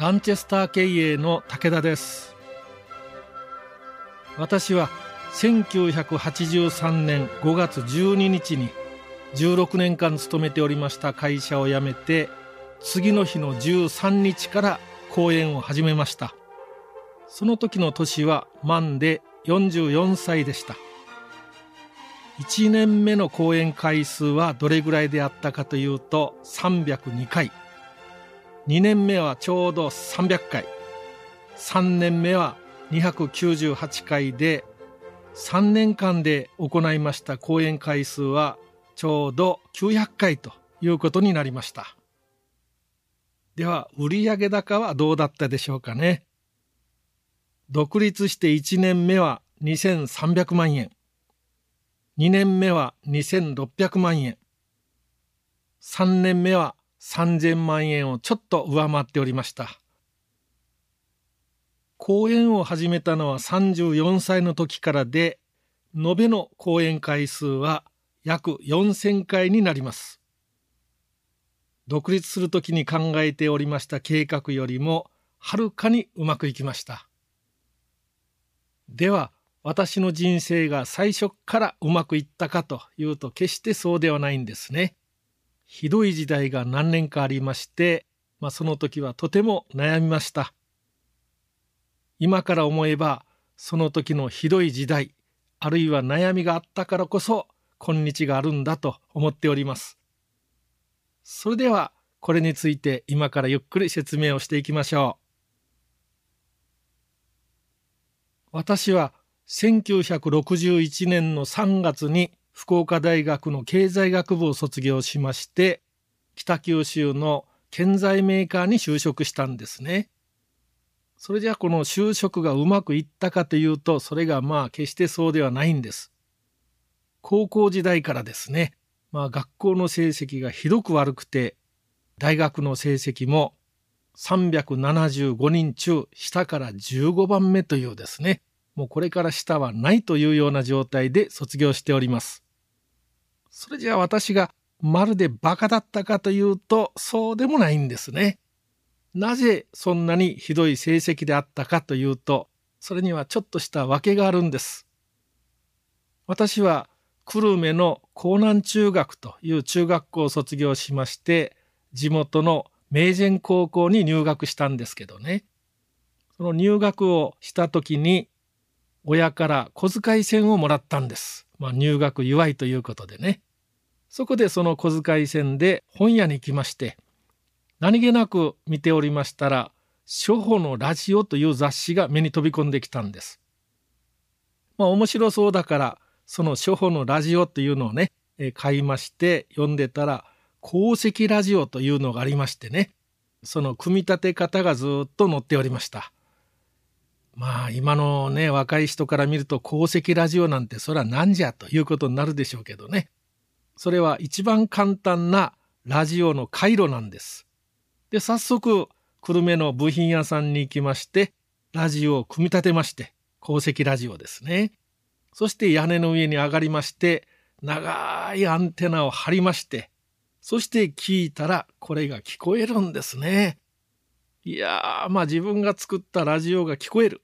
ランチェスター経営の武田です。私は1983年5月12日に16年間勤めておりました会社を辞めて次の日の13日から講演を始めました。その時の年は満で44歳でした。1年目の講演回数はどれぐらいであったかというと302回。2年目はちょうど300回3年目は298回で3年間で行いました講演回数はちょうど900回ということになりました。では、売上高はどうだったでしょうかね。独立して1年目は2300万円。2年目は2600万円。3年目は3000万円をちょっと上回っておりました。講演を始めたのは34歳の時からで、延べの講演回数は約4000回になります。独立する時に考えておりました計画よりもはるかにうまくいきました。では、私の人生が最初からうまくいったかというと決してそうではないんですね。ひどい時代が何年かありまして、まあ、その時はとても悩みました。今から思えばその時のひどい時代あるいは悩みがあったからこそ今日があるんだと思っております。それではこれについて今からゆっくり説明をしていきましょう。私は1961年の3月に福岡大学の経済学部を卒業しまして北九州の建材メーカーに就職したんですね。それじゃあこの就職がうまくいったかというと、それがまあ決してそうではないんです。高校時代からですね、まあ学校の成績がひどく悪くて、大学の成績も375人中下から15番目というですね、もうこれから下はないというような状態で卒業しております。それじゃあ私がまるでバカだったかというと、そうでもないんですね。なぜそんなにひどい成績であったかというと、それにはちょっとした訳があるんです。私は久留米の江南中学という中学校を卒業しまして、地元の明前高校に入学したんですけどね。その入学をした時に、親から小遣い銭をもらったんです。まあ入学祝いということでね。そこでその小遣い銭で本屋に行きまして、何気なく見ておりましたら、初歩のラジオという雑誌が目に飛び込んできたんです。まあ面白そうだから、その初歩のラジオというのをね、え買いまして読んでたら、鉱石ラジオというのがありましてね、その組み立て方がずっと載っておりました。まあ今のね、若い人から見ると鉱石ラジオなんてそれは何じゃということになるでしょうけどね。それは一番簡単なラジオの回路なんです。で、早速、久留米の部品屋さんに行きまして、ラジオを組み立てまして、鉱石ラジオですね。そして屋根の上に上がりまして、長いアンテナを張りまして、そして聞いたらこれが聞こえるんですね。いやー、まあ自分が作ったラジオが聞こえる。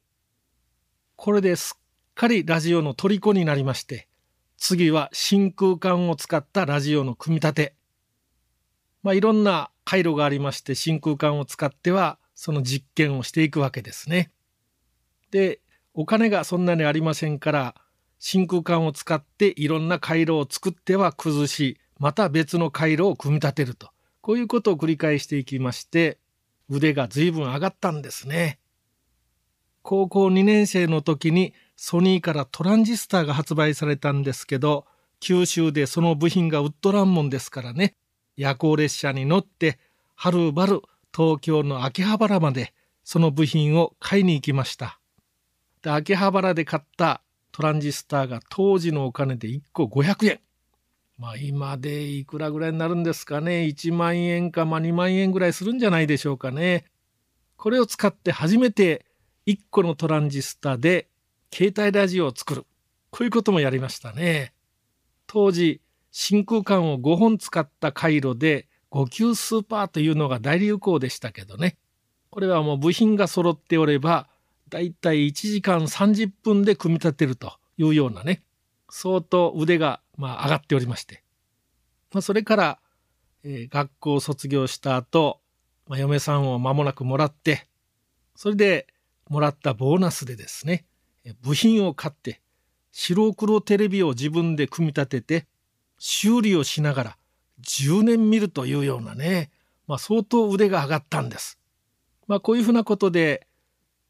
これですっかりラジオの虜になりまして、次は真空管を使ったラジオの組み立て。まあいろんな回路がありまして真空管を使ってはその実験をしていくわけですね。でお金がそんなにありませんから真空管を使っていろんな回路を作っては崩しまた別の回路を組み立てるとこういうことを繰り返していきまして腕が随分上がったんですね。高校2年生の時にソニーからトランジスターが発売されたんですけど九州でその部品がウッドランモンですからね夜行列車に乗ってはるばる東京の秋葉原までその部品を買いに行きました。で秋葉原で買ったトランジスターが当時のお金で1個500円。まあ今でいくらぐらいになるんですかね。1万円かまあ2万円ぐらいするんじゃないでしょうかね。これを使って初めて1個のトランジスタで携帯ラジオを作る。こういうこともやりましたね。当時真空管を5本使った回路で5級スーパーというのが大流行でしたけどね。これはもう部品が揃っておれば、だいたい1時間30分で組み立てるというようなね、相当腕がまあ上がっておりまして、まあ、それから、えー、学校を卒業した後、まあ、嫁さんを間もなくもらって、それでもらったボーナスでですね、部品を買って、白黒テレビを自分で組み立てて、修理をしながら10年見るというようなね、まあ、相当腕が上がったんです。まあ、こういうふうなことで、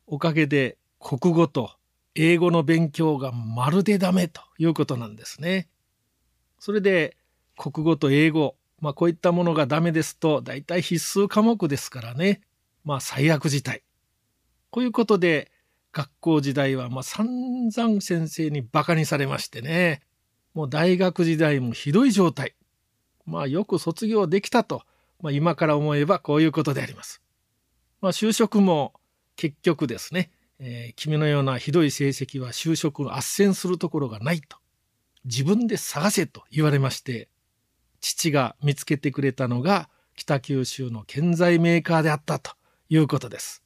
おかげで国語と英語の勉強がまるでダメということなんですね。それで国語と英語、まあ、こういったものがダメですと大体必須科目ですからね、まあ、最悪事態。こういうことで学校時代はまあ散々先生にバカにされましてね、もう大学時代もひどい状態。まあよく卒業できたと、まあ、今から思えばこういうことであります。まあ、就職も結局ですね、えー、君のようなひどい成績は就職を斡旋するところがないと。自分で探せと言われまして、父が見つけてくれたのが北九州の建材メーカーであったということです。